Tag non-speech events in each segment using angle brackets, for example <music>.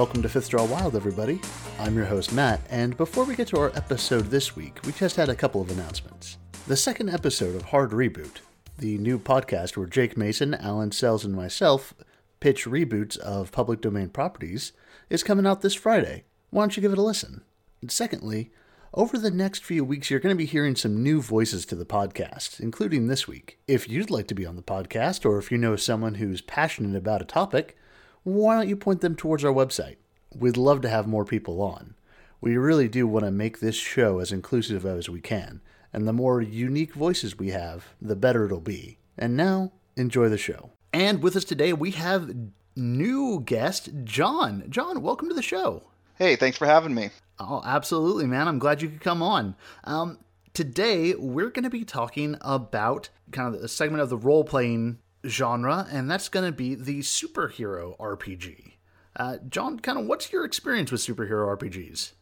welcome to Fifth Draw Wild, everybody. I'm your host, Matt, and before we get to our episode this week, we just had a couple of announcements. The second episode of Hard Reboot, the new podcast where Jake Mason, Alan Sells, and myself pitch reboots of public domain properties, is coming out this Friday. Why don't you give it a listen? And secondly, over the next few weeks, you're going to be hearing some new voices to the podcast, including this week. If you'd like to be on the podcast, or if you know someone who's passionate about a topic, why don't you point them towards our website? We'd love to have more people on. We really do want to make this show as inclusive as we can, and the more unique voices we have, the better it'll be. And now, enjoy the show. And with us today, we have new guest, John. John, welcome to the show. Hey, thanks for having me. Oh, absolutely, man. I'm glad you could come on. Um, today, we're going to be talking about kind of a segment of the role playing genre, and that's going to be the superhero RPG. Uh, John, kind of what's your experience with superhero RPGs?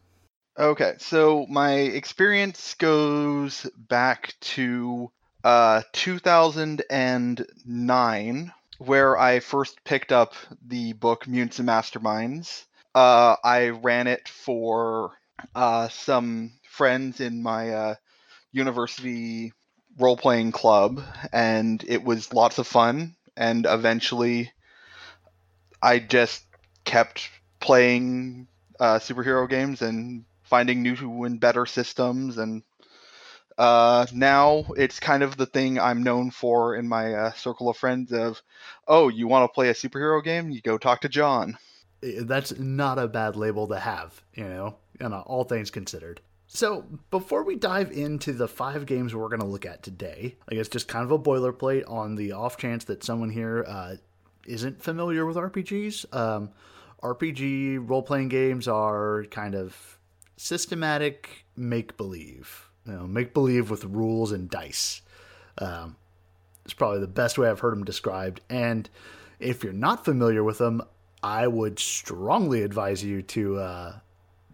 Okay, so my experience goes back to uh, 2009, where I first picked up the book Mutants and Masterminds. Uh, I ran it for uh, some friends in my uh, university role playing club, and it was lots of fun. And eventually, I just kept playing uh, superhero games and finding new and better systems and uh, now it's kind of the thing I'm known for in my uh, circle of friends of, oh, you want to play a superhero game? You go talk to John. That's not a bad label to have, you know, you know all things considered. So, before we dive into the five games we're going to look at today, I guess just kind of a boilerplate on the off chance that someone here uh, isn't familiar with RPGs. Um, RPG role playing games are kind of systematic make believe you know, make believe with rules and dice. Um, it's probably the best way I've heard them described. And if you're not familiar with them, I would strongly advise you to uh,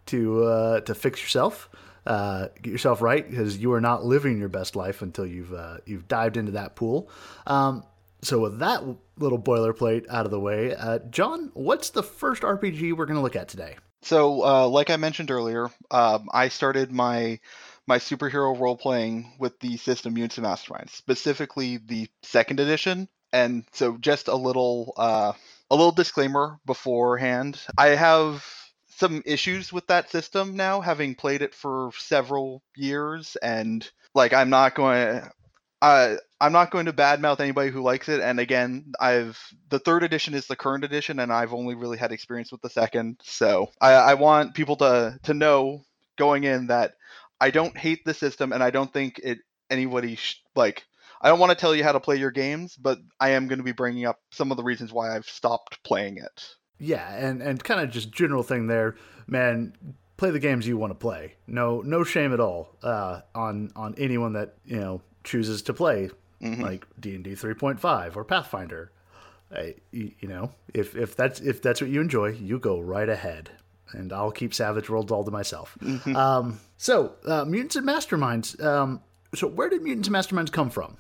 to uh, to fix yourself, uh, get yourself right, because you are not living your best life until you've uh, you've dived into that pool. Um, so with that little boilerplate out of the way, uh, John, what's the first RPG we're going to look at today? So, uh, like I mentioned earlier, um, I started my my superhero role playing with the system Mutants and Masterminds, specifically the second edition. And so, just a little uh, a little disclaimer beforehand. I have some issues with that system now, having played it for several years, and like I'm not going. Uh, I'm not going to badmouth anybody who likes it. And again, I've the third edition is the current edition, and I've only really had experience with the second. So I, I want people to to know going in that I don't hate the system, and I don't think it anybody sh- like. I don't want to tell you how to play your games, but I am going to be bringing up some of the reasons why I've stopped playing it. Yeah, and and kind of just general thing there, man. Play the games you want to play. No, no shame at all uh, on on anyone that you know chooses to play mm-hmm. like D and D three point five or Pathfinder. I, you, know, if if that's if that's what you enjoy, you go right ahead and I'll keep Savage Worlds all to myself. Mm-hmm. Um, so, uh, Mutants and Masterminds. Um, so, where did Mutants and Masterminds come from?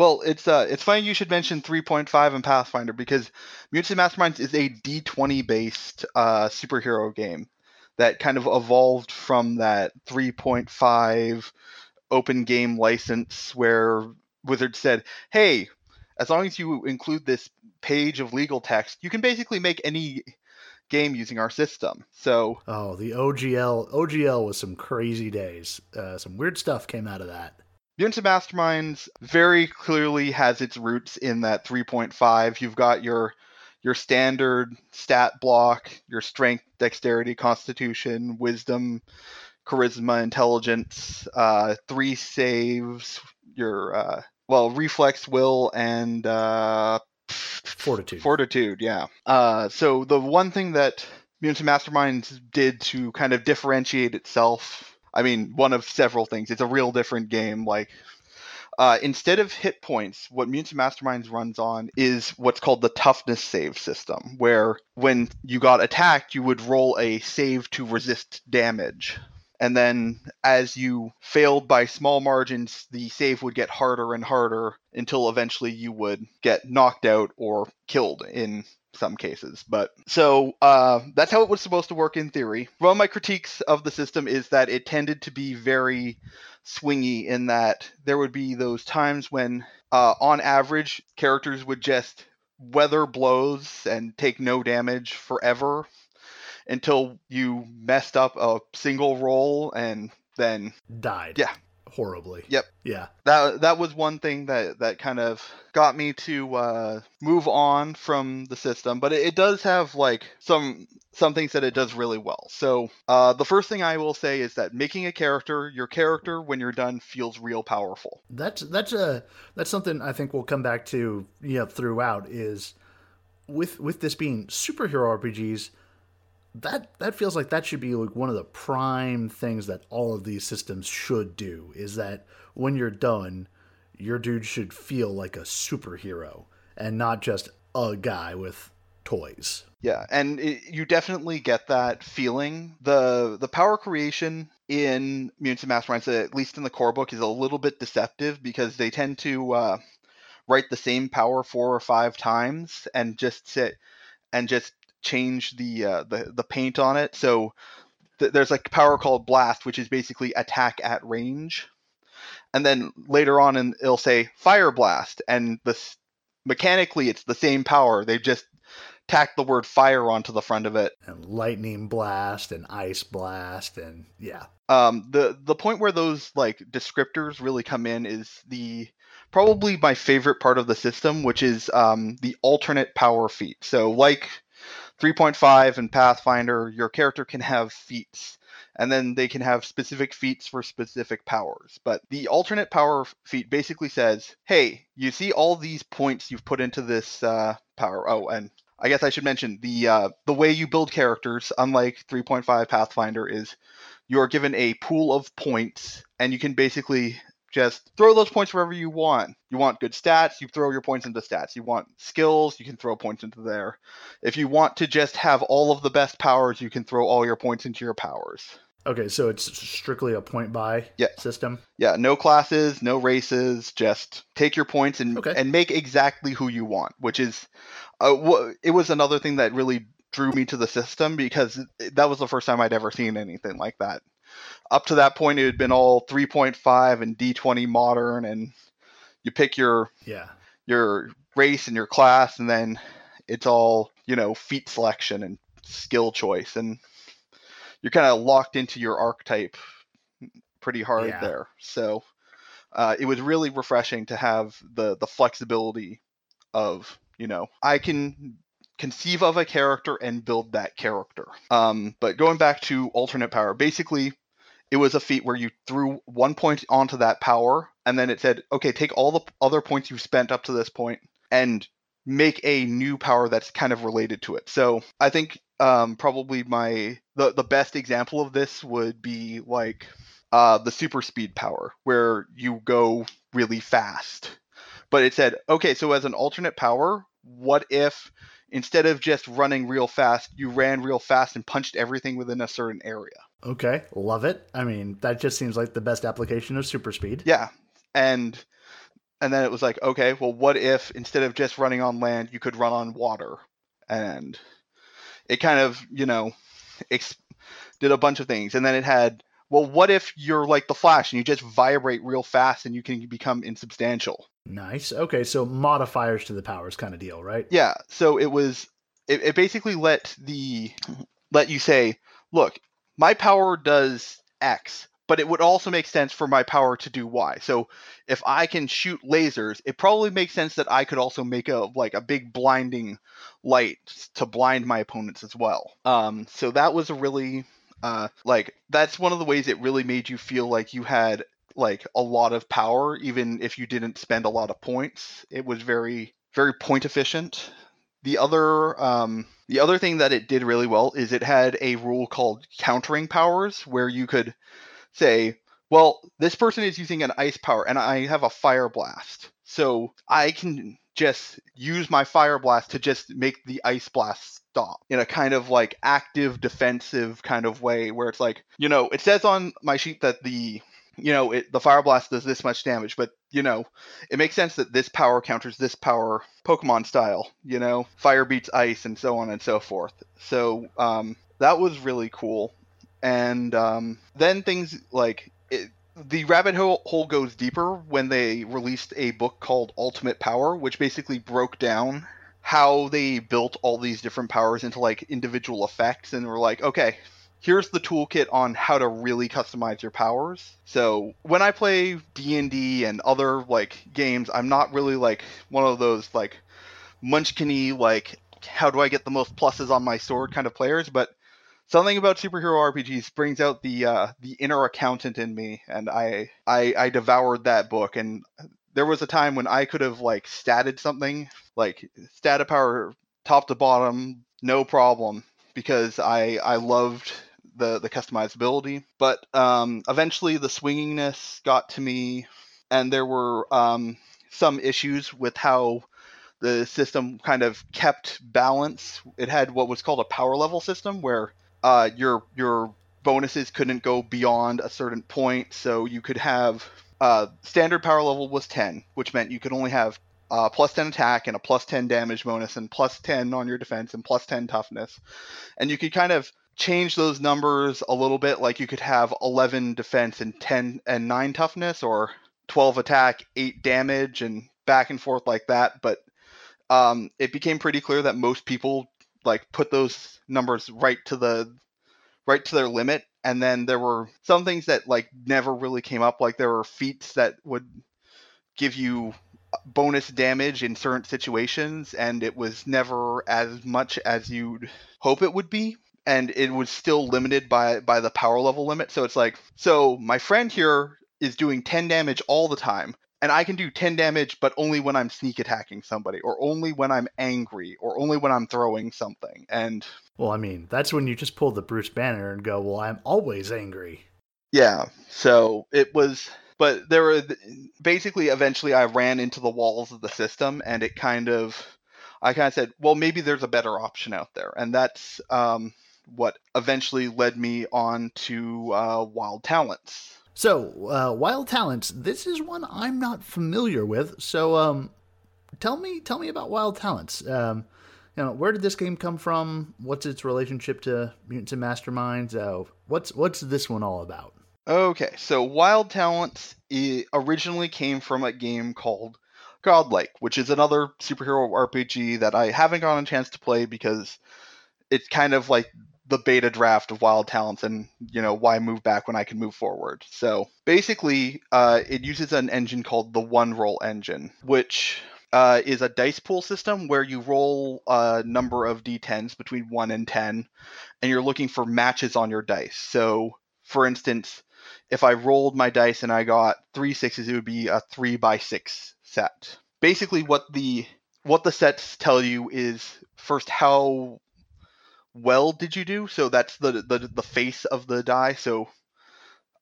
Well, it's uh, it's funny you should mention 3.5 and Pathfinder because Mutants and Masterminds is a D20 based uh, superhero game that kind of evolved from that 3.5 open game license where Wizard said, "Hey, as long as you include this page of legal text, you can basically make any game using our system. So oh, the OGL OGL was some crazy days. Uh, some weird stuff came out of that. And Masterminds very clearly has its roots in that 3.5. You've got your your standard stat block, your strength, dexterity, constitution, wisdom, charisma, intelligence, uh, three saves, your uh, well reflex, will, and uh, Fortitude. Fortitude, yeah. Uh, so the one thing that Mutants and Masterminds did to kind of differentiate itself, I mean, one of several things. It's a real different game. Like, uh, instead of hit points, what Mutants and Masterminds runs on is what's called the toughness save system, where when you got attacked, you would roll a save to resist damage. and then as you failed by small margins, the save would get harder and harder until eventually you would get knocked out or killed in some cases. But so uh, that's how it was supposed to work in theory. One of my critiques of the system is that it tended to be very swingy in that there would be those times when, uh, on average, characters would just weather blows and take no damage forever until you messed up a single roll and then died. Yeah. Horribly. Yep. Yeah. That that was one thing that that kind of got me to uh, move on from the system, but it, it, does have like some some things that it does really well. So uh, the first thing I will say is that making a character, your character when you're done feels real powerful. That's that's a that's something I think we'll come back to you know throughout is with with this being superhero RPGs that that feels like that should be like one of the prime things that all of these systems should do is that when you're done your dude should feel like a superhero and not just a guy with toys. Yeah and it, you definitely get that feeling. The the power creation in mutants and masterminds at least in the core book is a little bit deceptive because they tend to uh, write the same power four or five times and just sit and just change the uh, the the paint on it. So th- there's like power called blast, which is basically attack at range, and then later on, and it'll say fire blast, and this mechanically it's the same power. They've just tacked the word fire onto the front of it. And lightning blast and ice blast and yeah. Um, the the point where those like descriptors really come in is the probably my favorite part of the system, which is um, the alternate power feat. So like 3.5 and Pathfinder, your character can have feats, and then they can have specific feats for specific powers. But the alternate power feat basically says, hey, you see all these points you've put into this uh, power. Oh, and I guess I should mention the uh, the way you build characters, unlike 3.5 Pathfinder, is you are given a pool of points, and you can basically just throw those points wherever you want. You want good stats, you throw your points into stats. You want skills, you can throw points into there. If you want to just have all of the best powers, you can throw all your points into your powers. Okay, so it's strictly a point buy yeah. system. Yeah, no classes, no races. Just take your points and okay. and make exactly who you want. Which is, uh, it was another thing that really drew me to the system because that was the first time I'd ever seen anything like that up to that point it had been all 3.5 and D20 modern and you pick your yeah. your race and your class and then it's all you know feat selection and skill choice and you're kind of locked into your archetype pretty hard yeah. there. So uh, it was really refreshing to have the the flexibility of you know i can conceive of a character and build that character. Um, but going back to alternate power basically it was a feat where you threw one point onto that power and then it said okay take all the other points you've spent up to this point and make a new power that's kind of related to it. So i think um, probably my the, the best example of this would be like uh, the super speed power where you go really fast. But it said okay so as an alternate power what if instead of just running real fast you ran real fast and punched everything within a certain area Okay, love it. I mean, that just seems like the best application of super speed. Yeah. And and then it was like, okay, well what if instead of just running on land, you could run on water? And it kind of, you know, ex- did a bunch of things. And then it had, well, what if you're like the Flash and you just vibrate real fast and you can become insubstantial? Nice. Okay, so modifiers to the powers kind of deal, right? Yeah. So it was it, it basically let the let you say, look, my power does X, but it would also make sense for my power to do Y. So if I can shoot lasers, it probably makes sense that I could also make a like a big blinding light to blind my opponents as well. Um, so that was a really uh, like that's one of the ways it really made you feel like you had like a lot of power, even if you didn't spend a lot of points. It was very very point efficient. The other um, the other thing that it did really well is it had a rule called countering powers, where you could say, well, this person is using an ice power, and I have a fire blast, so I can just use my fire blast to just make the ice blast stop. In a kind of like active defensive kind of way where it's like, you know, it says on my sheet that the you know, it, the fire blast does this much damage, but you know, it makes sense that this power counters this power Pokemon style. You know, fire beats ice and so on and so forth. So um, that was really cool. And um, then things like it, the rabbit hole, hole goes deeper when they released a book called Ultimate Power, which basically broke down how they built all these different powers into like individual effects and were like, okay, here's the toolkit on how to really customize your powers. So when I play D&D and other like games, I'm not really like one of those like munchkiny like how do I get the most pluses on my sword kind of players, but something about superhero RPGs brings out the uh, the inner accountant in me, and I, I I devoured that book. And there was a time when I could have like statted something, like stat power top to bottom, no problem, because I I loved the the customizability. But um, eventually the swinginess got to me, and there were um, some issues with how the system kind of kept balance. It had what was called a power level system, where uh, your your bonuses couldn't go beyond a certain point. So you could have uh, standard power level was 10, which meant you could only have uh, plus 10 attack and a plus 10 damage bonus and plus 10 on your defense and plus 10 toughness. And you could kind of change those numbers a little bit like you could have 11 defense and 10 and 9 toughness or 12 attack, 8 damage and back and forth like that, but um, it became pretty clear that most people like put those numbers right to the right to their limit. And then there were some things that like never really came up. Like there were feats that would give you bonus damage in certain situations and it was never as much as you'd hope it would be and it was still limited by by the power level limit so it's like so my friend here is doing 10 damage all the time and I can do 10 damage, but only when I'm sneak attacking somebody, or only when I'm angry, or only when I'm throwing something. And well, I mean, that's when you just pull the Bruce Banner and go, "Well, I'm always angry." Yeah. So it was, but there were basically eventually I ran into the walls of the system, and it kind of, I kind of said, "Well, maybe there's a better option out there," and that's um, what eventually led me on to uh, Wild Talents. So, uh, Wild Talents. This is one I'm not familiar with. So, um, tell me, tell me about Wild Talents. Um, you know, where did this game come from? What's its relationship to Mutants and Masterminds? Uh, what's what's this one all about? Okay, so Wild Talents originally came from a game called Godlike, which is another superhero RPG that I haven't gotten a chance to play because it's kind of like the beta draft of Wild Talents and you know why move back when I can move forward. So basically, uh, it uses an engine called the One Roll engine, which uh, is a dice pool system where you roll a number of d10s between one and ten, and you're looking for matches on your dice. So, for instance, if I rolled my dice and I got three sixes, it would be a three by six set. Basically, what the what the sets tell you is first how well did you do? So that's the the, the face of the die. So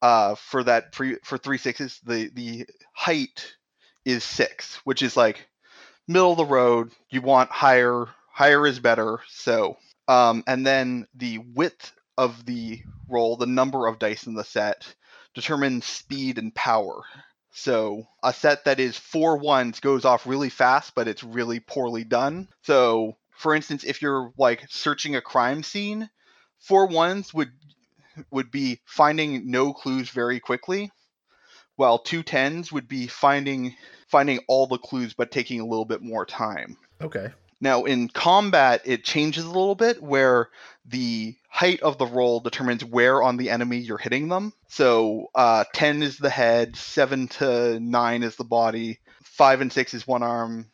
uh, for that pre, for three sixes, the the height is six, which is like middle of the road. You want higher. Higher is better. So um, and then the width of the roll, the number of dice in the set, determines speed and power. So a set that is four ones goes off really fast, but it's really poorly done. So for instance, if you're like searching a crime scene, four ones would would be finding no clues very quickly, while two tens would be finding finding all the clues but taking a little bit more time. Okay. Now in combat, it changes a little bit where the height of the roll determines where on the enemy you're hitting them. So uh, ten is the head, seven to nine is the body, five and six is one arm,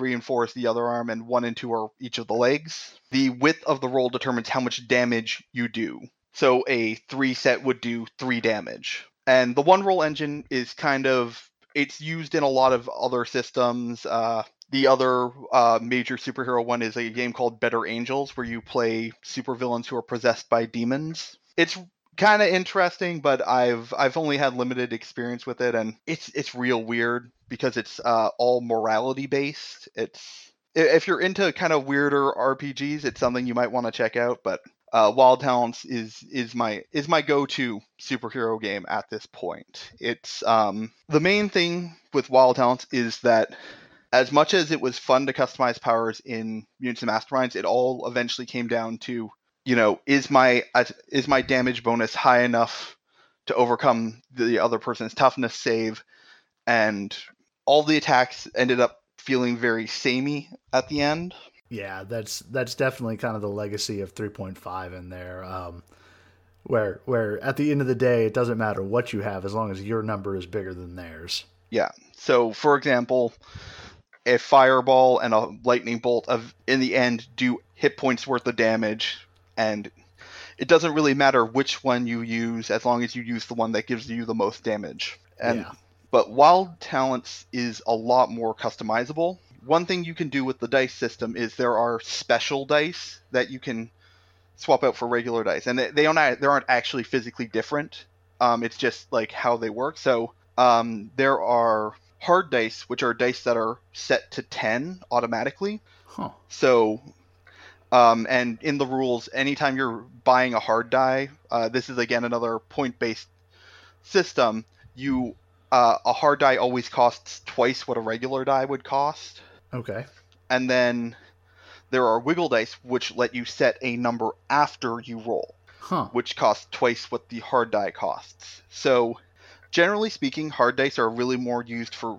three and four is the other arm, and one and two are each of the legs. The width of the roll determines how much damage you do. So a three set would do three damage. And the one roll engine is kind of it's used in a lot of other systems. Uh, the other uh, major superhero one is a game called Better Angels, where you play supervillains who are possessed by demons. It's kind of interesting, but I've I've only had limited experience with it, and it's it's real weird because it's uh, all morality based. It's if you're into kind of weirder RPGs, it's something you might want to check out. But uh, Wild Talents is is my is my go-to superhero game at this point. It's um, the main thing with Wild Talents is that as much as it was fun to customize powers in Mutants and Masterminds, it all eventually came down to you know is my uh, is my damage bonus high enough to overcome the other person's toughness save, and all the attacks ended up feeling very samey at the end. Yeah, that's that's definitely kind of the legacy of 3.5 in there. Um, where where at the end of the day, it doesn't matter what you have as long as your number is bigger than theirs. Yeah. So, for example, a fireball and a lightning bolt of in the end do hit points worth of damage, and it doesn't really matter which one you use as long as you use the one that gives you the most damage. And yeah. but Wild Talents is a lot more customizable. One thing you can do with the dice system is there are special dice that you can swap out for regular dice, and they, they don't they aren't actually physically different. Um, it's just like how they work. So um, there are hard dice, which are dice that are set to ten automatically. Huh. So, um, and in the rules, anytime you're buying a hard die, uh, this is again another point-based system. You uh, a hard die always costs twice what a regular die would cost, Okay. and then there are wiggle dice, which let you set a number after you roll, Huh. which costs twice what the hard die costs. So, generally speaking, hard dice are really more used for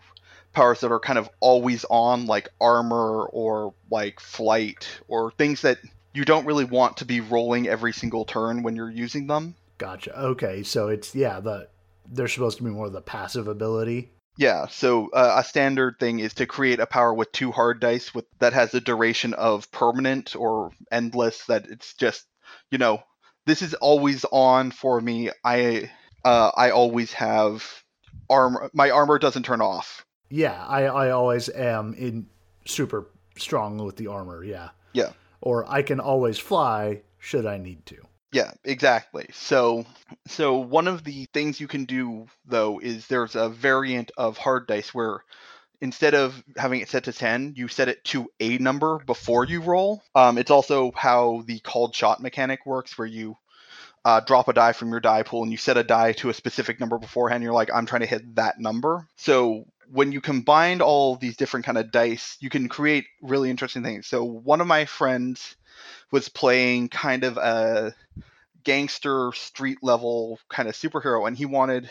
powers that are kind of always on, like armor or like flight or things that you don't really want to be rolling every single turn when you're using them. Gotcha. Okay, so it's yeah the they're supposed to be more of the passive ability. Yeah, so uh, a standard thing is to create a power with two hard dice with that has a duration of permanent or endless. That it's just, you know, this is always on for me. I uh, I always have armor. My armor doesn't turn off. Yeah, I I always am in super strong with the armor. Yeah. Yeah. Or I can always fly should I need to. Yeah, exactly. So so one of the things you can do though is there's a variant of hard dice where instead of having it set to 10, you set it to a number before you roll. Um, it's also how the called shot mechanic works where you uh, drop a die from your die pool and you set a die to a specific number beforehand. You're like, I'm trying to hit that number. So when you combine all these different kind of dice, you can create really interesting things. So one of my friends was playing kind of a gangster street level kind of superhero and he wanted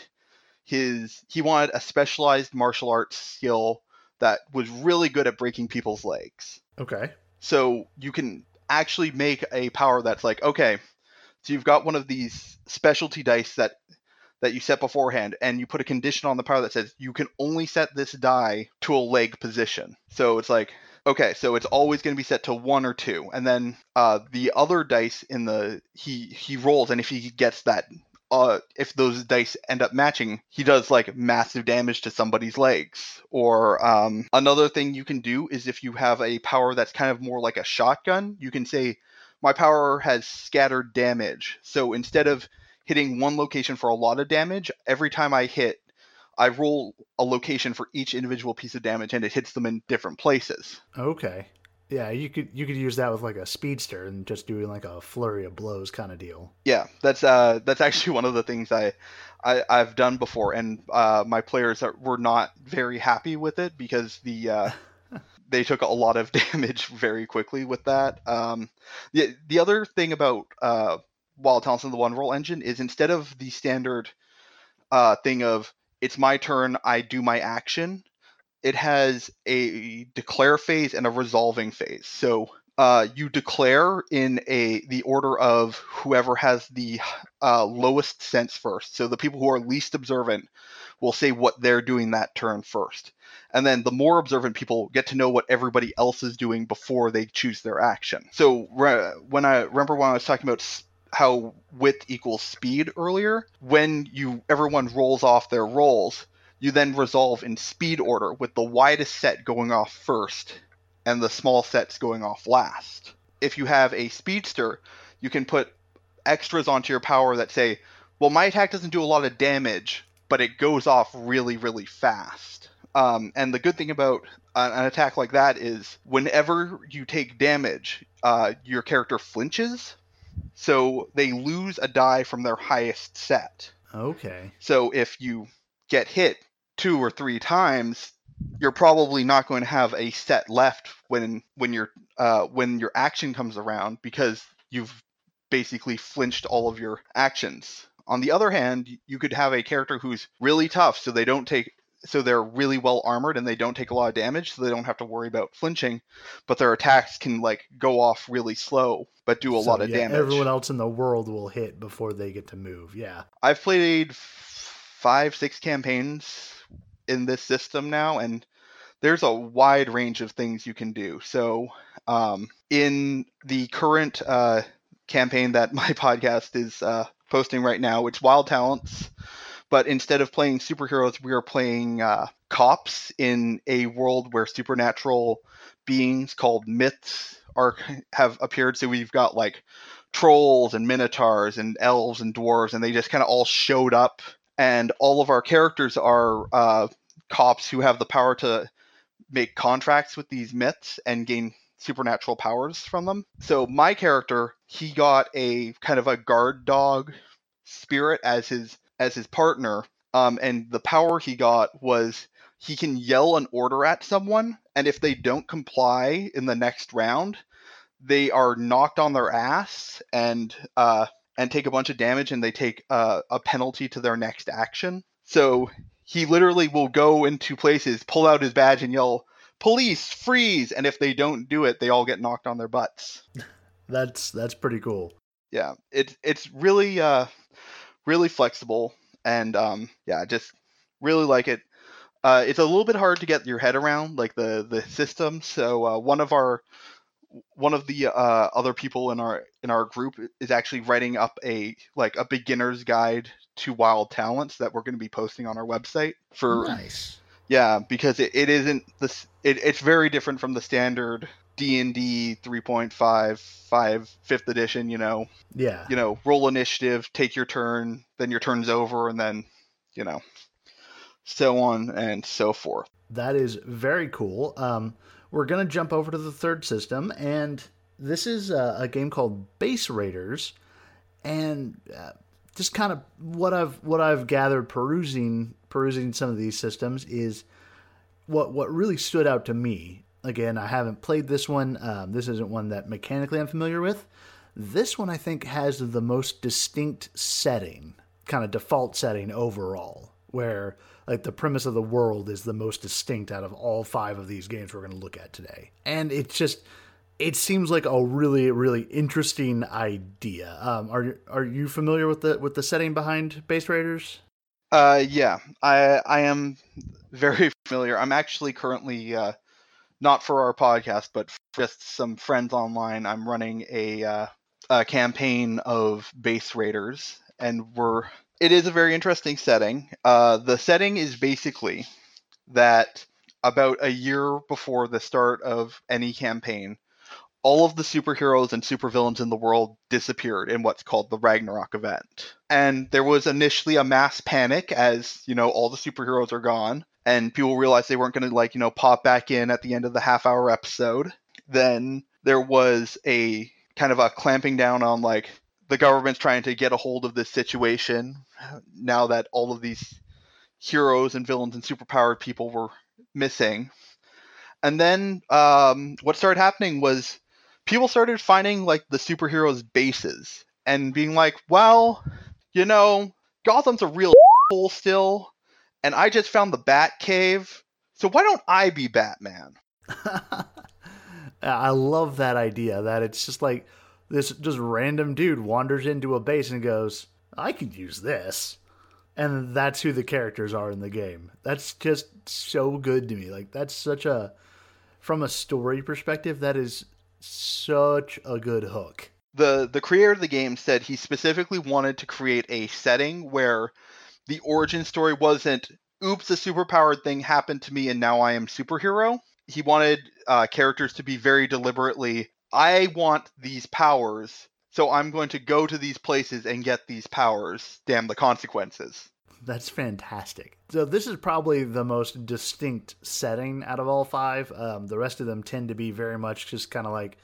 his he wanted a specialized martial arts skill that was really good at breaking people's legs. Okay. So you can actually make a power that's like, okay, so you've got one of these specialty dice that that you set beforehand, and you put a condition on the power that says you can only set this die to a leg position. So it's like, okay, so it's always going to be set to one or two, and then uh, the other dice in the he he rolls, and if he gets that. Uh, if those dice end up matching, he does like massive damage to somebody's legs. Or um, another thing you can do is if you have a power that's kind of more like a shotgun, you can say, my power has scattered damage. So instead of hitting one location for a lot of damage, every time I hit, I roll a location for each individual piece of damage and it hits them in different places. Okay. Yeah, you could you could use that with like a speedster and just doing like a flurry of blows kind of deal. Yeah, that's uh that's actually <laughs> one of the things I, I I've done before, and uh, my players are, were not very happy with it because the uh, <laughs> they took a lot of <laughs> damage very quickly with that. Um, the the other thing about uh, Wild Talents in the One Roll engine is instead of the standard uh, thing of it's my turn, I do my action, it has a declare phase and a resolving phase. So uh, you declare in a the order of whoever has the uh, lowest sense first. So the people who are least observant will say what they're doing that turn first. And then the more observant people get to know what everybody else is doing before they choose their action. So re- when I remember when I was talking about how width equals speed earlier, when you everyone rolls off their rolls, you then resolve in speed order with the widest set going off first and the small sets going off last. If you have a speedster, you can put extras onto your power that say, well, my attack doesn't do a lot of damage, but it goes off really, really fast. Um, and the good thing about an, attack like that is whenever you take damage, uh, your character flinches, so they lose a die from their highest set. Okay. So if you get hit two or three times, you're probably not going to have a set left when when your uh, when your action comes around because you've basically flinched all of your actions. On the other hand, you could have a character who's really tough, so they don't take so they're really well armored and they don't take a lot of damage, so they don't have to worry about flinching, but their attacks can like go off really slow but do a So, lot of yeah, damage. Everyone else in the world will hit before they get to move. Yeah. I've played five, six campaigns in this system now, and there's a wide range of things you can do. So, um, in the current uh, campaign that <laughs> my podcast is uh, posting right now, it's Wild Talents. But instead of playing superheroes, we are playing uh, cops in a world where supernatural beings called myths are have appeared. So we've got like trolls and minotaurs and elves and dwarves, and they just kind of all showed up. And all of our characters are uh, cops who have the power to make contracts with these myths and gain supernatural powers from them. So my character, he got a kind of a guard dog spirit as his as his partner, um, and the power he got was he can yell an order at someone, and if they don't comply in the next round, they are knocked on their ass and uh, and take a bunch of damage, and they take uh, a penalty to their next action. So he literally will go into places, pull out his badge, and yell, "Police, freeze!" And if they don't do it, they all get knocked on their butts. <laughs> That's that's pretty cool. Yeah, it's it's really uh really flexible, and um yeah, I just really like it. Uh, it's a little bit hard to get your head around, like the the system. So uh, one of our one of the uh, other people in our in our group is actually writing up a like a beginner's guide to wild talents that we're going to be posting on our website for Nice. yeah because it, it isn't this it, it's very different from the standard d&d 3.5 5 fifth edition you know Yeah. you know roll initiative take your turn then your turn's over and then you know so on and so forth That is very cool. Um, we're going to jump over to the third system, and this is a, a game called Base Raiders, and uh, just kind of what I've what I've gathered perusing perusing some of these systems is what what really stood out to me. Again, I haven't played this one. Um, this isn't one that mechanically I'm familiar with. This one I think has the most distinct setting, kind of default setting overall, where like the premise of the world is the most distinct out of all five of these games we're going to look at today. And it's just it seems like a really really interesting idea. Um, are are you familiar with the with the setting behind Base Raiders? Uh, yeah, I I am very <laughs> familiar. I'm actually currently uh, not for our podcast, but just some friends online. I'm running a, uh, a campaign of base raiders, and we're it is a very interesting setting. Uh, the setting is basically that about a year before the start of any campaign, all of the superheroes and supervillains in the world disappeared in what's called the Ragnarok event. And there was initially a mass panic as, you know, all the superheroes are gone and people realized they weren't going to like, you know, pop back in at the end of the half hour episode. Then there was a kind of a clamping down on like the government's trying to get a hold of this situation now that all of these heroes and villains and superpowered people were missing. And then um, what started happening was people started finding like the superheroes' bases and being like, well, you know, Gotham's a real <laughs> still, and I just found the Bat Cave, so why don't I be Batman? <laughs> I love that idea that it's just like this just random dude wanders into a base and goes, I could use this. And that's who the characters are in the game. That's just so good to me. Like that's such a from a story perspective, that is such a good hook. The the creator of the game said he specifically wanted to create a setting where the origin story wasn't oops a superpowered thing happened to me and now I am superhero. He wanted uh, characters to be very deliberately I want these powers, so I'm going to go to these places and get these powers. Damn the consequences. that's fantastic. So this is probably the most distinct setting out of all five. Um, the rest of them tend to be very much just kind of like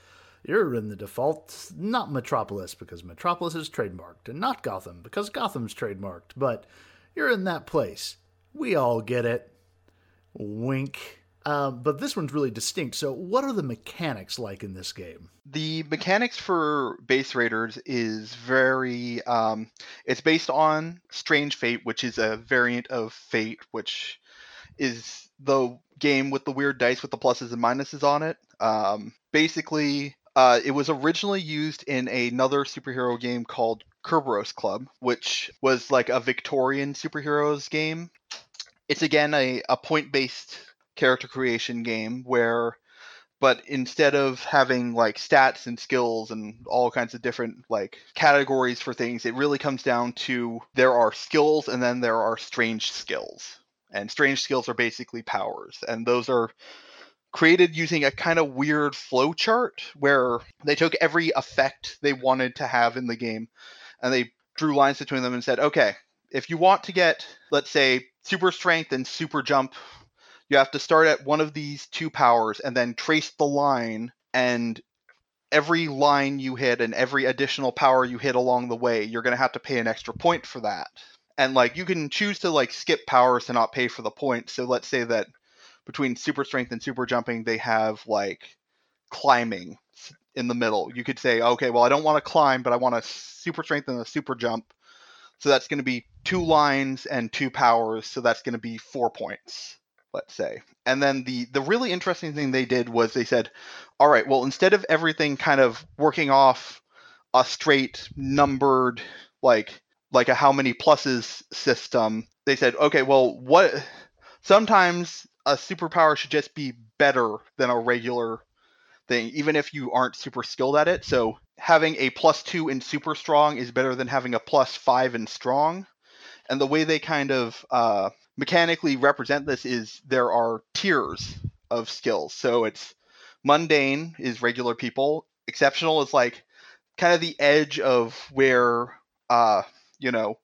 you're in the default, not Metropolis because Metropolis is trademarked, and not Gotham because Gotham's trademarked. But you're in that place. We all get it. Wink. Uh, but this one's really distinct. So, what are the mechanics like in this game? The mechanics for Base Raiders is very. Um, it's based on Strange Fate, which is a variant of Fate, which is the game with the weird dice with the pluses and minuses on it. Um, basically, uh, it was originally used in another superhero game called Kerberos Club, which was like a Victorian superheroes game. It's again a, a point based character creation game where but instead of having like stats and skills and all kinds of different like categories for things it really comes down to there are skills and then there are strange skills and strange skills are basically powers and those are created using a kind of weird flow chart where they took every effect they wanted to have in the game and they drew lines between them and said, okay, if you want to get, let's say, super strength and super jump, you have to start at one of these two powers and then trace the line and every line you hit and every additional power you hit along the way, you're going to have to pay an extra point for that. And like you can choose to like skip powers to not pay for the point. So let's say that between super strength and super jumping, they have like climbing in the middle. You could say, okay, well, I don't want to climb, but I want a super strength and a super jump. So that's going to be two lines and two powers. So that's going to be four points, let's say. And then the the really interesting thing they did was they said, all right, well, instead of everything kind of working off a straight numbered like like a how many pluses system, they said, okay, well, what sometimes a superpower should just be better than a regular thing, even if you aren't super skilled at it. So having a plus two in super strong is better than having a plus five in strong. And the way they kind of uh, mechanically represent this is there are tiers of skills. So it's mundane is regular people, exceptional is like kind of the edge of where uh, you know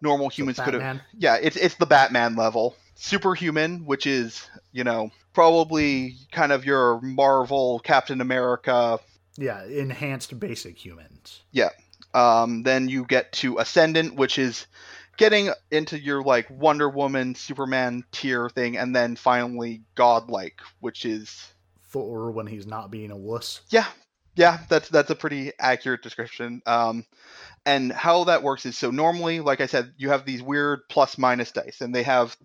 normal humans could have. Yeah, it's it's the Batman level superhuman, which is, you know, probably kind of your Marvel Captain America. Yeah, enhanced basic humans. Yeah. Um, then you get to Ascendant, which is getting into your like Wonder Woman, Superman tier thing, and then finally Godlike, which is Thor when he's not being a wuss. Yeah, yeah, that's that's a pretty accurate description. Um, and how that works is so normally, like I said, you have these weird plus minus dice, and they have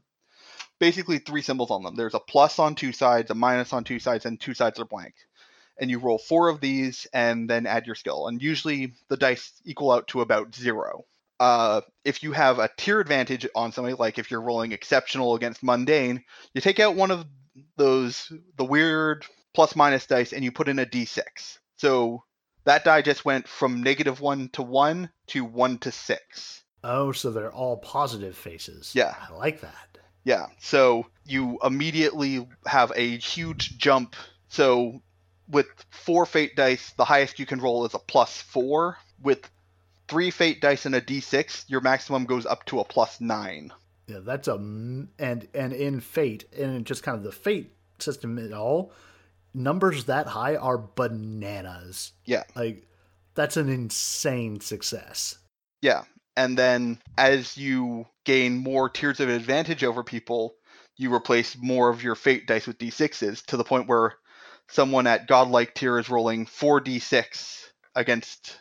basically three symbols on them. There's a plus on two sides, a minus on two sides, and two sides are blank. And you roll four of these and then add your skill. And usually the dice equal out to about zero. Uh, if you have a tier advantage on somebody, like if you're rolling exceptional against mundane, you take out one of those, the weird plus minus dice, and you put in a d6. So that die just went from negative one to one to one to six. Oh, so they're all positive faces. Yeah. I like that. Yeah. So you immediately have a huge jump. So with four fate dice, the highest you can roll is a plus four. With three fate dice and a d6, your maximum goes up to a plus nine. Yeah, that's a and and in fate and just kind of the fate system at all, numbers that high are bananas. Yeah, like that's an insane success. Yeah, and then as you gain more tiers of advantage over people, you replace more of your fate dice with d6s to the point where someone at godlike tier is rolling 4d6 against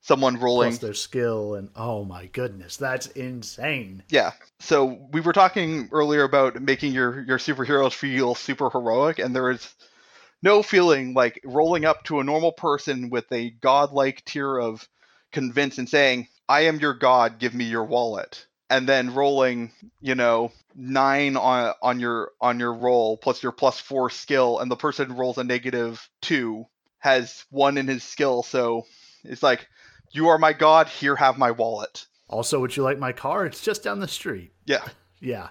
someone rolling Plus their skill and oh my goodness that's insane. Yeah so we were talking earlier about making your your superheroes feel super heroic and there is no feeling like rolling up to a normal person with a godlike tier of convince and saying i am your god give me your wallet and then rolling, you know, nine on on your on your roll plus your plus four skill, and the person rolls a negative two, has one in his skill, so it's like, you are my god. Here, have my wallet. Also, would you like my car? It's just down the street. Yeah, <laughs> yeah,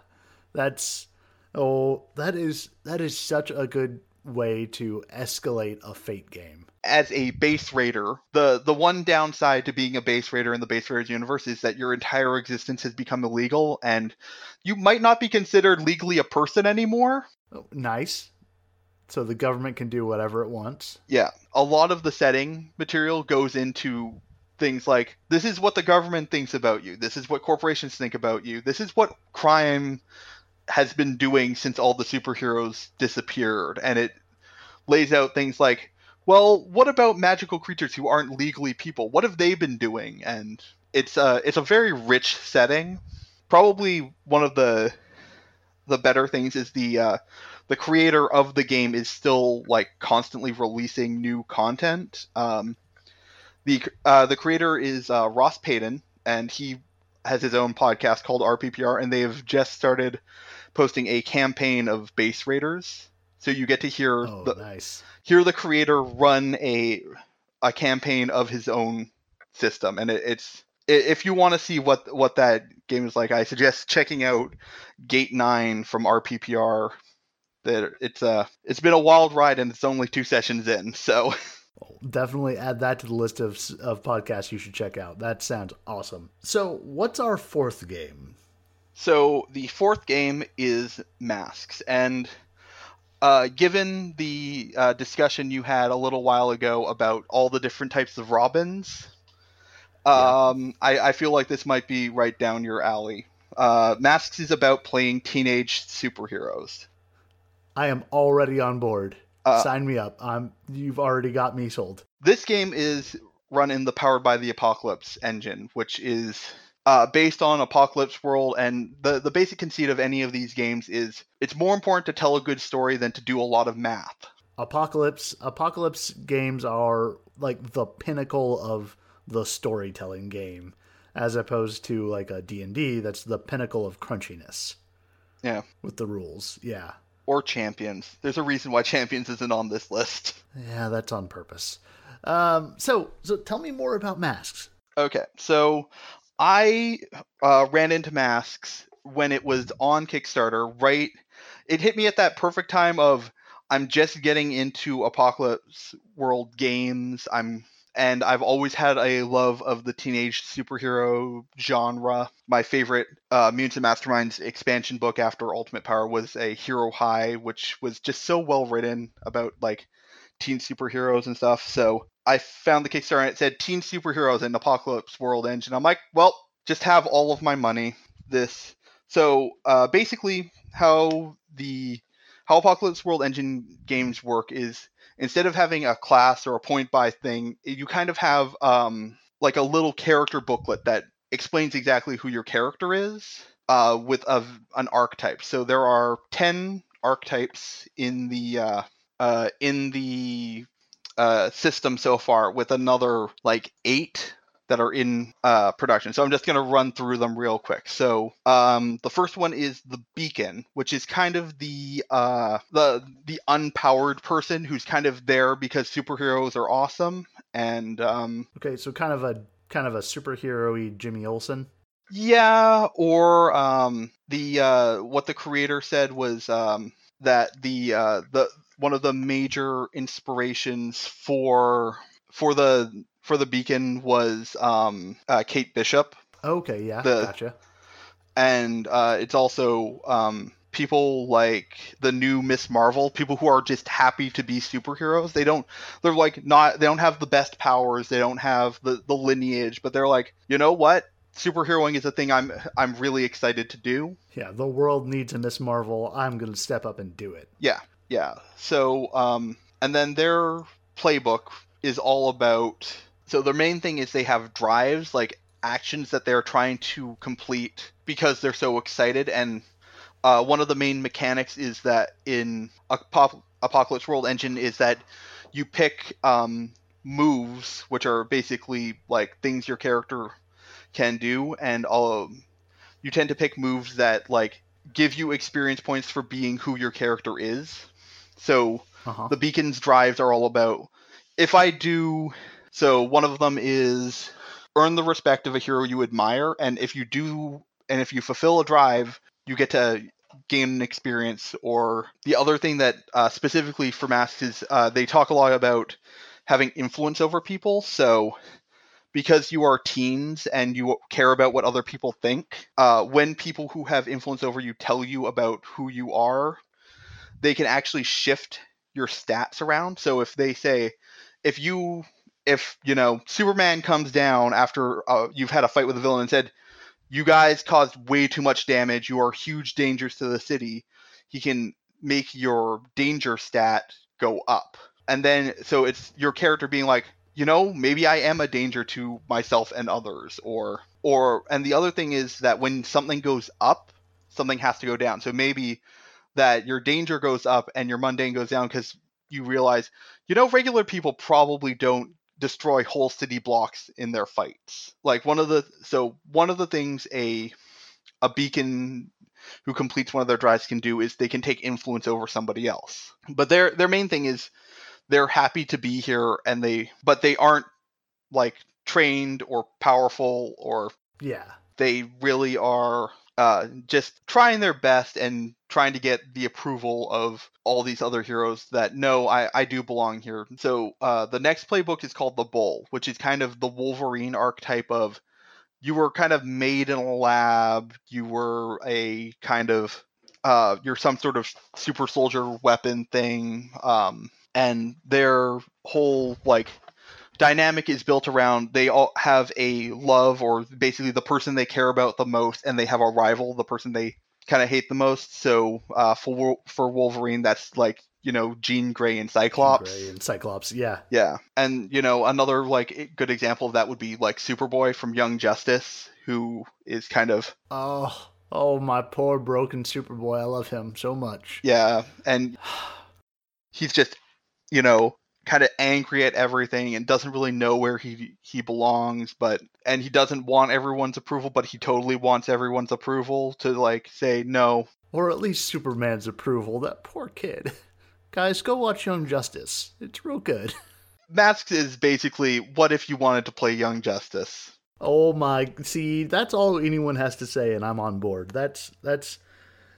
that's oh, that is that is such a good way to escalate a Fate game. As a base raider, the the one downside to being a base raider in the base raiders universe is that your entire existence has become illegal, and you might not be considered legally a person anymore. Oh, nice. So the government can do whatever it wants. Yeah, a lot of the setting material goes into things like this is what the government thinks about you. This is what corporations think about you. This is what crime has been doing since all the superheroes disappeared and it lays out things like well, what about magical creatures who aren't legally people? What have they been doing? And it's a it's a very rich setting. Probably one of the the better things is the uh, the creator of the game is still like constantly releasing new content. Um, the uh, the creator is uh, Ross Payton, and he has his own podcast called RPPR, and they have just started posting a campaign of base raiders. So you get to hear Oh, the nice. hear the creator run a a campaign of his own system, and it, it's if you want to see what what that game is like, I suggest checking out Gate Nine from RPPR. That it's uh it's been a wild ride, and it's only two sessions in, <laughs> so. Definitely add that to the list of of podcasts you should check out. That sounds awesome. So, what's our fourth game? So the fourth game is masks, and uh, given the uh, discussion you had a little while ago about all the different types of robins, um, I, I feel like this might be right down your alley. Uh, masks is about playing teenage superheroes. I am already on board. Uh, Sign me up. I'm. You've already got me sold. This game is run in the Powered by the Apocalypse engine, which is uh, based on Apocalypse World. And the, the basic conceit of any of these games is it's more important to tell a good story than to do a lot of math. Apocalypse. Apocalypse games are like the pinnacle of the storytelling game, as opposed to like a D and D. That's the pinnacle of crunchiness Yeah. with the rules. Yeah. Or Champions. There's a reason why <laughs> Champions isn't on this list. Yeah, that's on purpose. Um, so, so tell me more about masks. Okay, so I uh, ran into Masks when it was on Kickstarter. Right, it hit me at that perfect time of I'm just getting into Apocalypse World games. I'm and I've always had a love of the teenage superhero genre. My favorite uh, and Masterminds expansion book after Ultimate Power was a Hero High, which was just so well written about like teen superheroes and stuff. So I found the Kickstarter and it said Teen Superheroes and Apocalypse World Engine. I'm like, well, just have all of my money. This so uh, basically how the how Apocalypse World Engine games work is instead of having a class or a point by thing, you kind of have um, like a little character booklet that explains exactly who your character is uh, with a, an archetype. So there are ten archetypes in the uh, uh, in the uh, system so far, with another like eight that are in uh, production. So I'm just going to run through them real quick. So um, the first one is the Beacon, which is kind of the uh, the the unpowered person who's kind of there because superheroes are awesome, and um, Okay, so kind of a kind of a superhero-y Jimmy Olsen. yeah, or um, the uh, what the creator said was um, that the uh, the one of the major inspirations for for the for the beacon was um, uh, Kate Bishop, Okay, yeah, The- gotcha. and uh, it's also um, people like the new Miss Marvel, people who are just happy to be superheroes. They don't, they're like not, they don't have the best powers, they don't have the the lineage, but they're like, you know what, superheroing is a thing I'm I'm really excited to do. Yeah, the world needs a Miss Marvel. I'm gonna step up and do it. Yeah, yeah. So, um, and then their playbook is all about. So their main thing is they have drives, like actions that they're trying to complete because they're so excited. And uh, one of the main mechanics is that in Apop- Apocalypse World Engine is that you pick um, moves, which are basically like things your character can do, and all you tend to pick moves that like give you experience points for being who your character is. So Uh-huh. the beacon's drives are all about if I do so one of them is earn the respect of a hero you admire and if you do and if you fulfill a drive you get to gain an experience. Or the other thing that uh, specifically for masks is uh, they talk a lot about having influence over people. So because you are teens and you care about what other people think, uh, when people who have influence over you tell you about who you are, they can actually shift your stats around. So if they say, if you, if you know, Superman comes down after uh, you've had a fight with a villain and said, you guys caused way too much damage, you are huge dangers to the city, he can make your danger stat go up. And then, so it's your character being like, you know, maybe I am a danger to myself and others, or or and the other thing is that when something goes up, something has to go down. So maybe that your danger goes up and your mundane goes down because you realize, you know, regular people probably don't destroy whole city blocks in their fights. Like one of the so one of the things a a beacon who completes one of their drives can do is they can take influence over somebody else. But their their main thing is they're happy to be here and they but they aren't like trained or powerful or Yeah. they really are uh, just trying their best and trying to get the approval of all these other heroes that no I, I do belong here. So uh, the next playbook is called the bull which is kind of the wolverine archetype of you were kind of made in a lab you were a kind of uh, you're some sort of super soldier weapon thing um, and their whole like dynamic is built around they all have a love or basically the person they care about the most and they have a rival the person they kind of hate the most so uh, for for wolverine that's like you know jean grey and cyclops Gray and Cyclops. Yeah. yeah and you know another like good example of that would be like superboy from young justice who is kind of Oh, oh, my poor broken Superboy. I love him so much. yeah and <sighs> he's just you know kind of angry at everything and doesn't really know where he he belongs but and he doesn't want everyone's approval but he totally wants everyone's approval to like say no Or at least Superman's approval. That poor kid. <laughs> Guys, go watch Young Justice. It's real good. <laughs> masks is basically what if you wanted to play young justice Oh my! See, that's all anyone has to say, and I'm on board. That's that's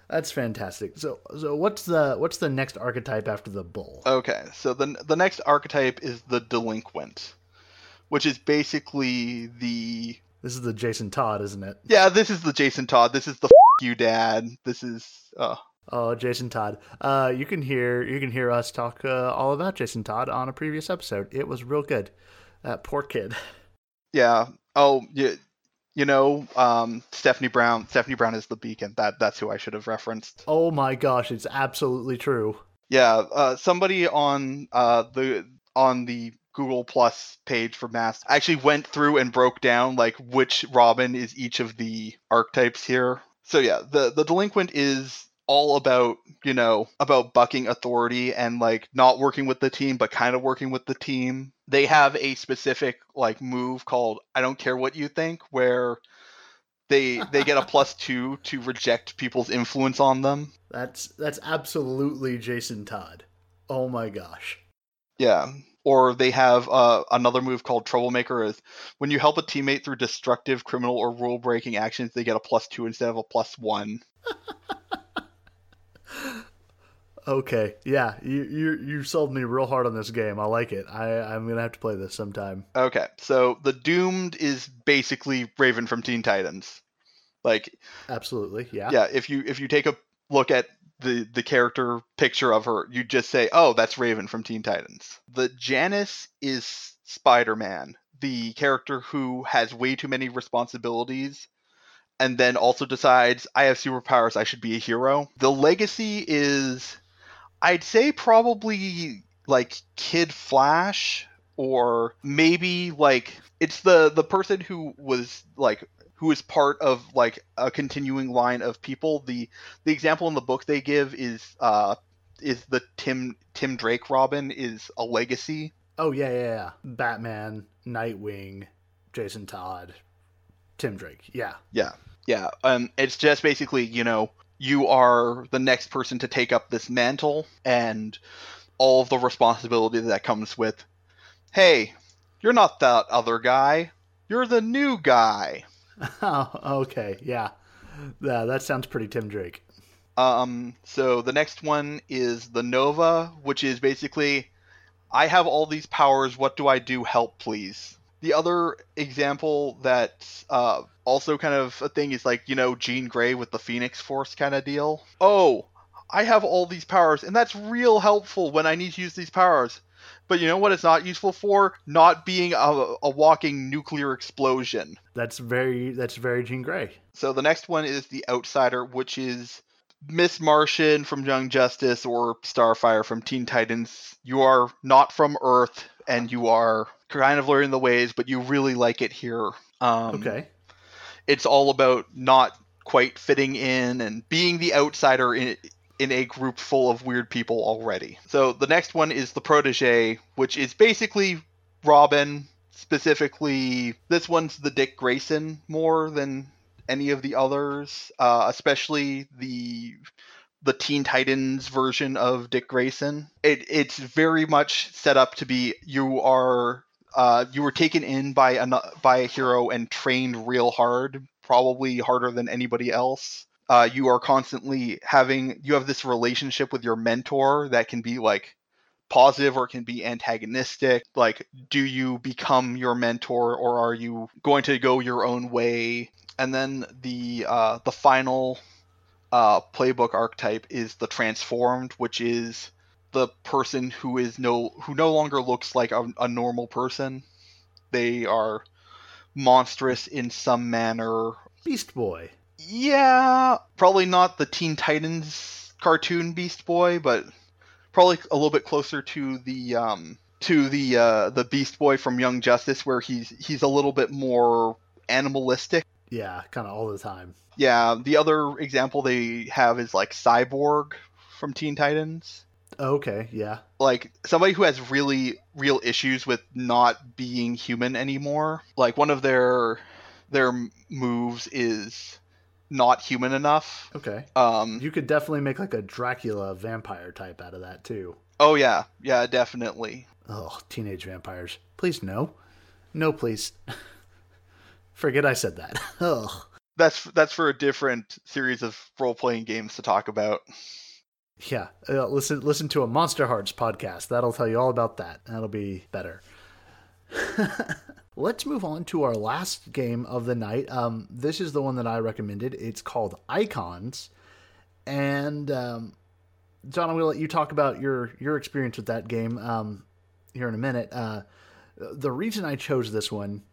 that's fantastic. So, so what's the what's the next archetype after the bull? okay so the the next archetype is the delinquent which is basically the This is the Jason Todd, isn't it? yeah this is the jason todd this is the F- you dad this is uh Oh, Jason Todd. Uh, you can hear you can hear us talk uh, all about Jason Todd on a previous episode. It was real good. That poor kid. Yeah. Oh, you, you know, um, Stephanie Brown. Stephanie Brown is the beacon. That that's who I should have referenced. Oh my gosh, it's absolutely true. Yeah. Uh, somebody on uh the on the Google Plus page for Masks actually went through and broke down like which Robin is each of the archetypes here. So yeah, the the delinquent is all about you know about bucking authority and like not working with the team but kind of working with the team. They have a specific like move called i don't care what you think where they they get a <laughs> plus two to reject people's influence on them. That's that's absolutely Jason Todd. Oh my gosh. yeah. Or they have uh, another move called troublemaker is when you help a teammate through destructive criminal or rule breaking actions they get a plus two instead of a plus one <laughs> Okay, yeah, you you you sold me real hard on this game. I like it. I I'm gonna have to play this sometime. okay so the doomed is basically raven from teen titans like Absolutely, yeah. yeah if you if you take a look at the the character picture of her you just say oh that's raven from teen titans the janus is spider-man the character who has way too many responsibilities and then also decides i have superpowers i should be a hero the legacy is i'd say probably like kid flash or maybe like it's the the person who was like who is part of like a continuing line of people. The the example in the book they give is uh is the Tim Tim Drake Robin is a legacy. Oh yeah, yeah, yeah. Batman, Nightwing, Jason Todd, Tim Drake. Yeah. Yeah. Yeah. Um it's just basically, you know, you are the next person to take up this mantle and all of the responsibility that comes with hey, you're not that other guy. You're the new guy. <laughs> Oh, okay, yeah. Yeah, that sounds pretty Tim Drake. Um, so the next one is the Nova, which is basically, I have all these powers. What do I do? Help, please. The other example that's uh, also kind of a thing is like you know Jean Grey with the Phoenix Force kind of deal. Oh, I have all these powers, and that's real helpful when I need to use these powers. But you know what it's not useful for? Not being a, a walking nuclear explosion. That's very that's very Jean Grey. So the next one is the Outsider, which is Miss Martian from Young Justice or Starfire from Teen Titans. You are not from Earth, and you are kind of learning the ways, but you really like it here. Um, Okay. it's all about not quite fitting in and being the outsider in in a group full of weird people already. So the next one is the protege, which is basically Robin. Specifically, this one's the Dick Grayson more than any of the others, uh, especially the the Teen Titans version of Dick Grayson. It, it's very much set up to be you are uh, you were taken in by a by a hero and trained real hard, probably harder than anybody else. Uh, you are constantly having you have this relationship with your mentor that can be like positive or can be antagonistic. Like, do you become your mentor or are you going to go your own way? And then the uh, the final uh, playbook archetype is the transformed, which is the person who is no who no longer looks like a, a normal person. They are monstrous in some manner. Beast Boy. Yeah, probably not the Teen Titans cartoon Beast Boy, but probably a little bit closer to the um, to the uh, the Beast Boy from Young Justice, where he's he's a little bit more animalistic. Yeah, kind of all the time. Yeah, the other example they have is like Cyborg from Teen Titans. Okay, yeah. Like somebody who has really real issues with not being human anymore. Like one of their their moves is not human enough. Okay. Um You could definitely make like a Dracula vampire type out of that too. oh yeah, yeah, definitely. Oh, teenage vampires. Please no. No, please. <laughs> Forget I said that. <laughs> Ugh. That's that's for a different series of role-playing games to talk about. Yeah, uh, listen listen to a Monsterhearts podcast. That'll tell you all about that. That'll be better. <laughs> Let's move on to our last game of the night. Um, this is the one that I recommended. It's called Icons, and um, John, I'm going to let you talk about your your experience with that game um, here in a minute. Uh, the reason I chose this one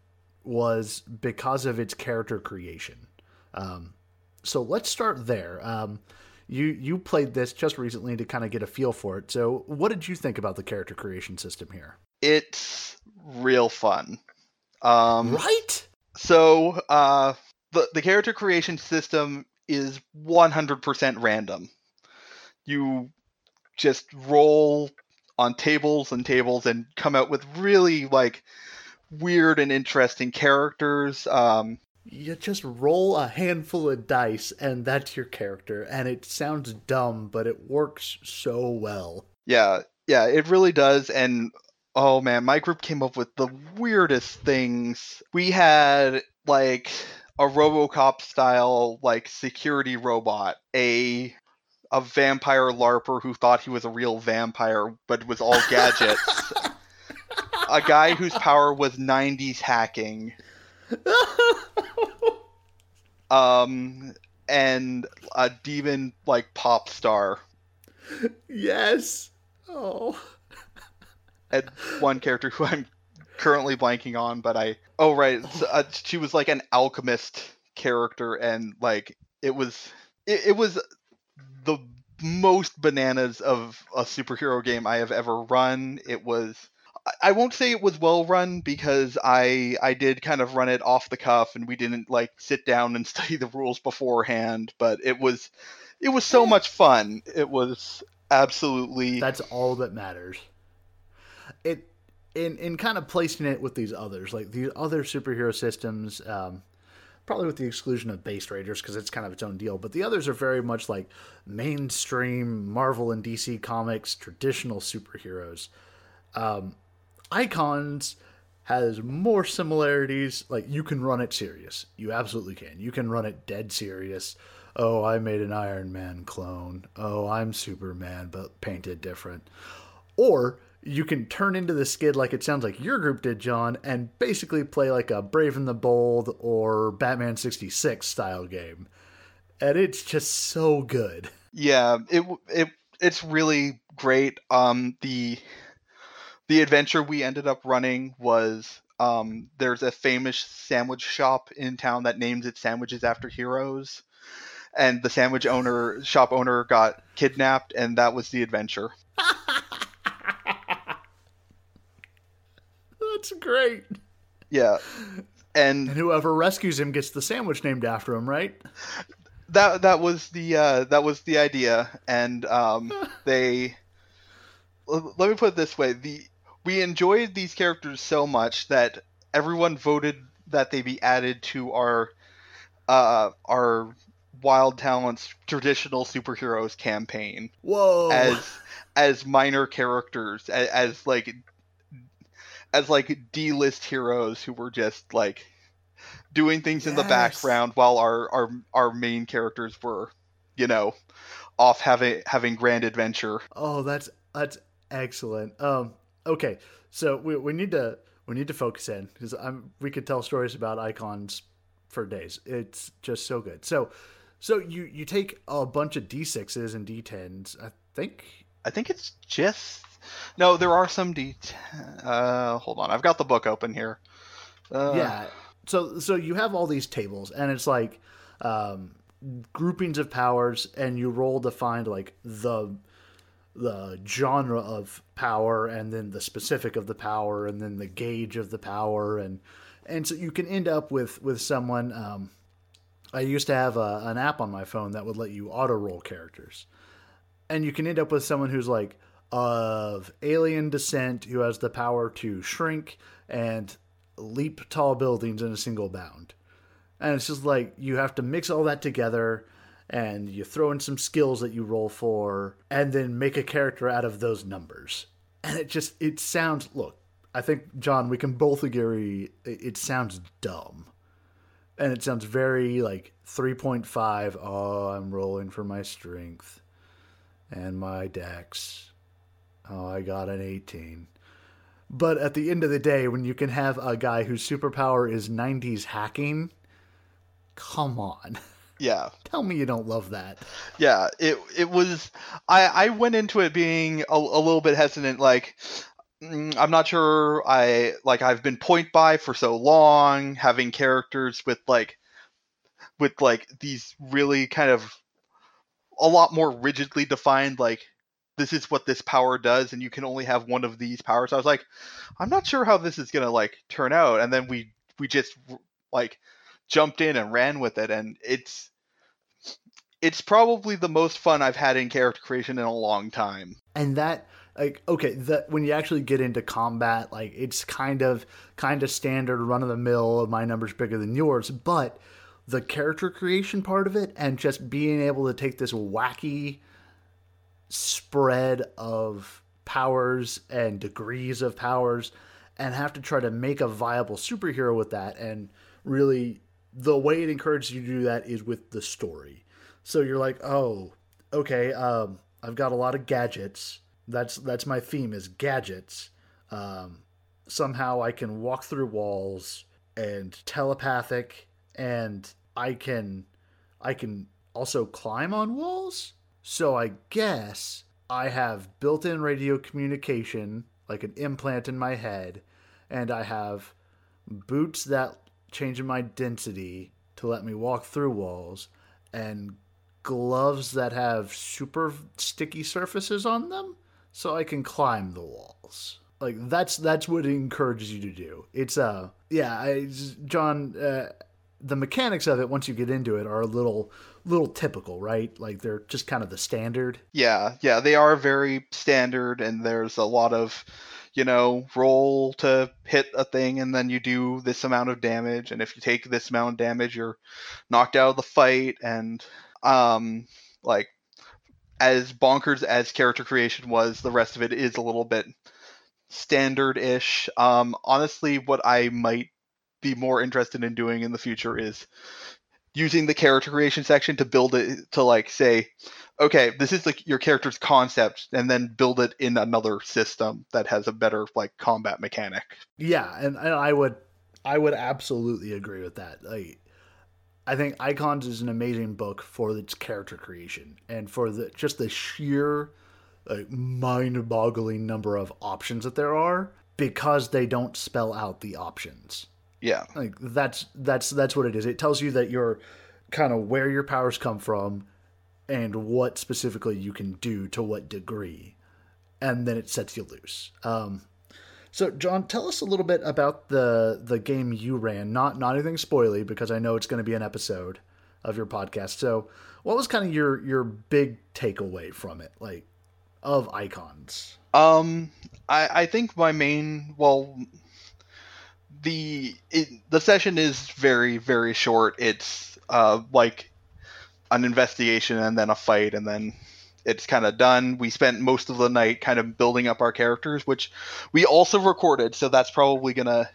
was because of its character creation. Um, so let's start there. You you played this just recently to kind of get a feel for it. So what did you think about the character creation system here? It's real fun. Um Right? So uh, the the character creation system is 100% random. You just roll on tables and tables and come out with really like weird and interesting characters. Um, You just roll a handful of dice and that's your character. And it sounds dumb, but it works so well. yeah, yeah, it really does. And oh man, my group came up with the weirdest things. We had like a RoboCop style like security robot, a a vampire larper who thought he was a real vampire but was all gadgets. <laughs> a guy whose power was 90s hacking. <laughs> Um and a demon like pop star. yes. Oh. <laughs> and one character who I'm currently blanking on, but I oh right, so, uh, she was like an alchemist character, and like it was it, it was the most bananas of a superhero game I have ever run. It was I- won't say it was well run because I I did kind of run it off the cuff and we didn't like sit down and <laughs> study the rules beforehand, but it was it was so much fun. It was absolutely That's all that matters. It in in kind of placing it with these others, like the other superhero systems, um, probably with the exclusion of Base Raiders because it's kind of its own deal. But the others are very much like mainstream Marvel and DC comics, traditional superheroes. Um, Icons has more similarities. Like you can run it serious, you absolutely can. You can run it dead serious. Oh, I made an Iron Man clone. Oh, I'm Superman, but painted different. Or you can turn into the skid like it sounds like your group did, John, and basically play like a Brave and the Bold or Batman 66 style game. And it's just so good. Yeah, it it it's really great. Um the the adventure we ended up running was um there's a famous sandwich shop in town that names its sandwiches after heroes. And the sandwich owner shop owner got kidnapped and that was the adventure. <laughs> That's great. Yeah. And, And whoever rescues him gets the sandwich named after him, right? that that was the uh, that was the idea, and um, <laughs> they. Let me put it this way: the we enjoyed these characters so much that everyone voted that they be added to our uh, our Wild Talents traditional superheroes campaign Whoa. as as minor characters as, as like as like D-list heroes who were just like doing things in the background while our our our main characters were you know off having having grand adventure Oh, that's that's excellent. Um, okay, so we, we need to we need to focus in because I'm we could tell stories about icons for days. It's just so good. So, so you you take a bunch of d6s and d10s. I think. i think it's just no there are some d uh hold on i've got the book open here uh, yeah. So so you have all these tables, and it's like um, groupings of powers, and you roll to find like the the genre of power, and then the specific of the power, and then the gauge of the power, and and so you can end up with with someone. Um, I used to have a, an app on my phone that would let you auto roll characters, and you can end up with someone who's like of alien descent who has the power to shrink and leap tall buildings in a single bound. And it's just like you have to mix all that together and you throw in some skills that you roll for and then make a character out of those numbers. And it just it sounds look, I think John we can both agree it sounds dumb. And it sounds very like 3.5 oh I'm rolling for my strength and my dex. Oh, I got an 18. But at the end of the day, when you can have a guy whose superpower is 90s hacking, come on. <laughs> yeah. Tell me you don't love that. yeah it it was i i went into it being a, a little bit hesitant like mm, i'm not sure i like i've been point by for so long having characters with like with like these really kind of a lot more rigidly defined like this is what this power does and you can only have one of these powers. I was like i'm not sure how this is going to like turn out. And then we we just like jumped in and ran with it and it's it's probably the most fun I've had in character creation in a long time. And that like okay, that when you actually get into combat, like it's kind of kind of standard run of the mill, of my number's bigger than yours, but the character creation part of it and just being able to take this wacky spread of powers and degrees of powers and have to try to make a viable superhero with that and really the way it encourages you to do that is with the story so you're like oh okay um, i've got a lot of gadgets. That's that's my theme is gadgets. Um, somehow i can walk through walls and telepathic and i can i can also climb on walls. So I guess I have built in radio communication, like an implant in my head, and I have boots that change my density to let me walk through walls, and gloves that have super sticky surfaces on them so I can climb the walls. Like that's that's what it encourages you to do. It's uh yeah, I, John uh, the mechanics of it once you get into it are a little little typical, right? Like they're just kind of the standard. Yeah, yeah, they are very standard, and there's a lot of, you know, roll to hit a thing, and then you do this amount of damage, and if you take this amount of damage, you're knocked out of the fight, and um, like as bonkers as character creation was, the rest of it is a little bit standard-ish. Um, honestly, what I might be more interested in doing in the future is using the character creation section to build it to like say, okay, this is like your character's concept, and then build it in another system that has a better like combat mechanic. Yeah, and, and I would I would absolutely agree with that. Like I think Icons is an amazing book for its character creation and for the just the sheer like mind-boggling number of options that there are because they don't spell out the options. Yeah. Like that's that's that's what it is. It tells you that you're kind of where your powers come from and what specifically you can do to what degree. And then it sets you loose. Um, so, John, tell us a little bit about the the game you ran. Not not anything spoily because I know it's going to be an episode of your podcast. So, what was kind of your your big takeaway from it, like of icons? Um, I I think my main well, the it, the session is very very short. It's uh like an investigation and then a fight and then it's kind of done. We spent most of the night kind of building up our characters, which we also recorded, so that's probably gonna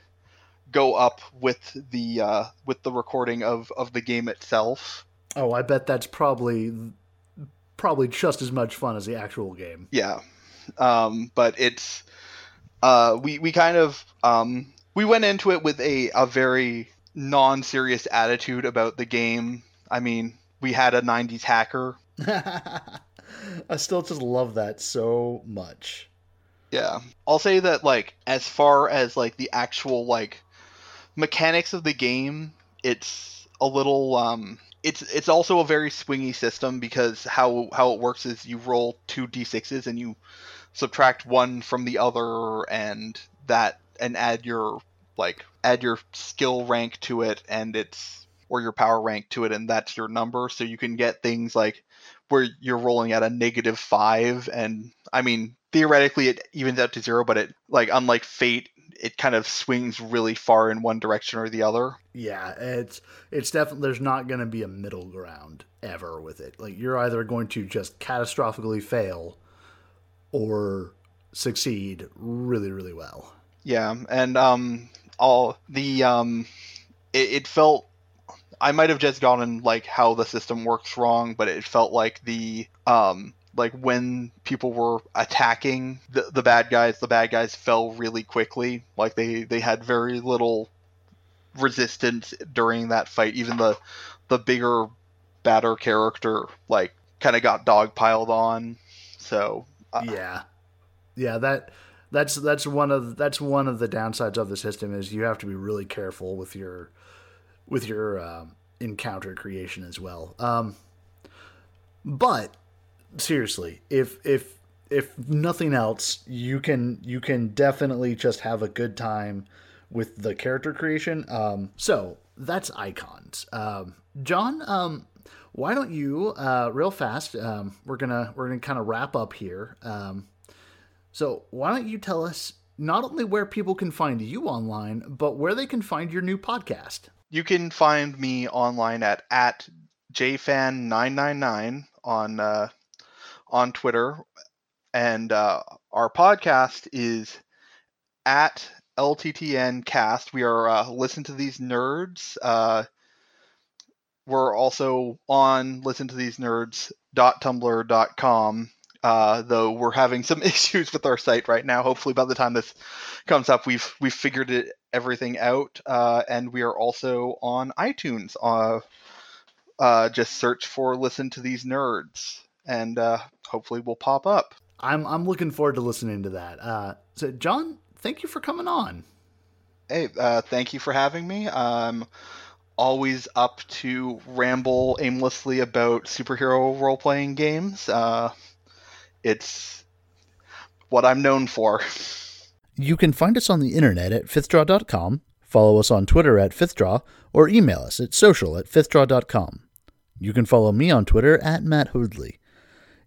go up with the uh, with the recording of of the game itself. Oh, I bet that's probably probably just as much fun as the actual game. Yeah, um, but it's uh, we we kind of um, we went into it with a a very non-serious attitude about the game. I mean, we had a 90s hacker <laughs> I still just love that so much. Yeah. I'll say that like as far as like the actual like mechanics of the game, it's a little um it's it's also a very swingy system because how how it works is you roll two d6s and you subtract one from the other and that and add your like add your skill rank to it and it's or your power rank to it and that's your number so you can get things like where you're rolling at a negative five, and I mean theoretically it evens out to zero, but it like unlike Fate, it kind of swings really far in one direction or the other. Yeah, it's it's definitely there's not going to be a middle ground ever with it. Like you're either going to just catastrophically fail or succeed really really well. Yeah, and um all the um it, it felt I might have just gotten like how the system works wrong, but it felt like the um like when people were attacking the, the bad guys, the bad guys fell really quickly. Like they they had very little resistance during that fight. Even the the bigger, badder character like kind of got dogpiled on. So uh, yeah, yeah that that's that's one of that's one of the downsides of the system is you have to be really careful with your with your um, encounter creation as well. Um, but seriously, if if if nothing else, you can you can definitely just have a good time with the character creation. Um, so that's icons. Um, John, um, why don't you uh, real fast? Um, we're gonna we're gonna kind of wrap up here. Um, so why don't you tell us not only where people can find you online, but where they can find your new podcast? You can find me online at at jfan999 on uh, on Twitter, and uh, our podcast is at LTTN Cast. We are uh, listen to these nerds. Uh, we're also on listen to these nerds.tumblr.com. Uh, though we're having some <laughs> issues with our site right now. Hopefully, by the time this comes up, we've we've figured it everything out, uh, and we are also on iTunes. Uh, uh, just search for "Listen to These Nerds," and uh, hopefully, we'll pop up. I'm I'm looking forward to listening to that. Uh, so, John, thank you for coming on. Hey, uh, thank you for having me. I'm always up to ramble aimlessly about superhero role playing games. Uh, it's what I'm known for. You can find us on the internet at fifthdraw.com, follow us on Twitter at fifthdraw, or email us at social at fifthdraw.com. You can follow me on Twitter at Matt Hoodley.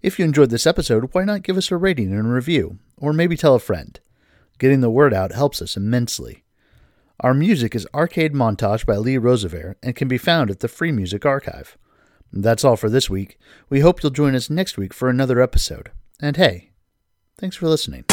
If you enjoyed this episode, why not give us a rating and a review, or maybe tell a friend? Getting the word out helps us immensely. Our music is Arcade Montage by Lee Rosevere and can be found at the Free Music Archive. That's all for this week. We hope you'll join us next week for another episode. And hey, thanks for listening.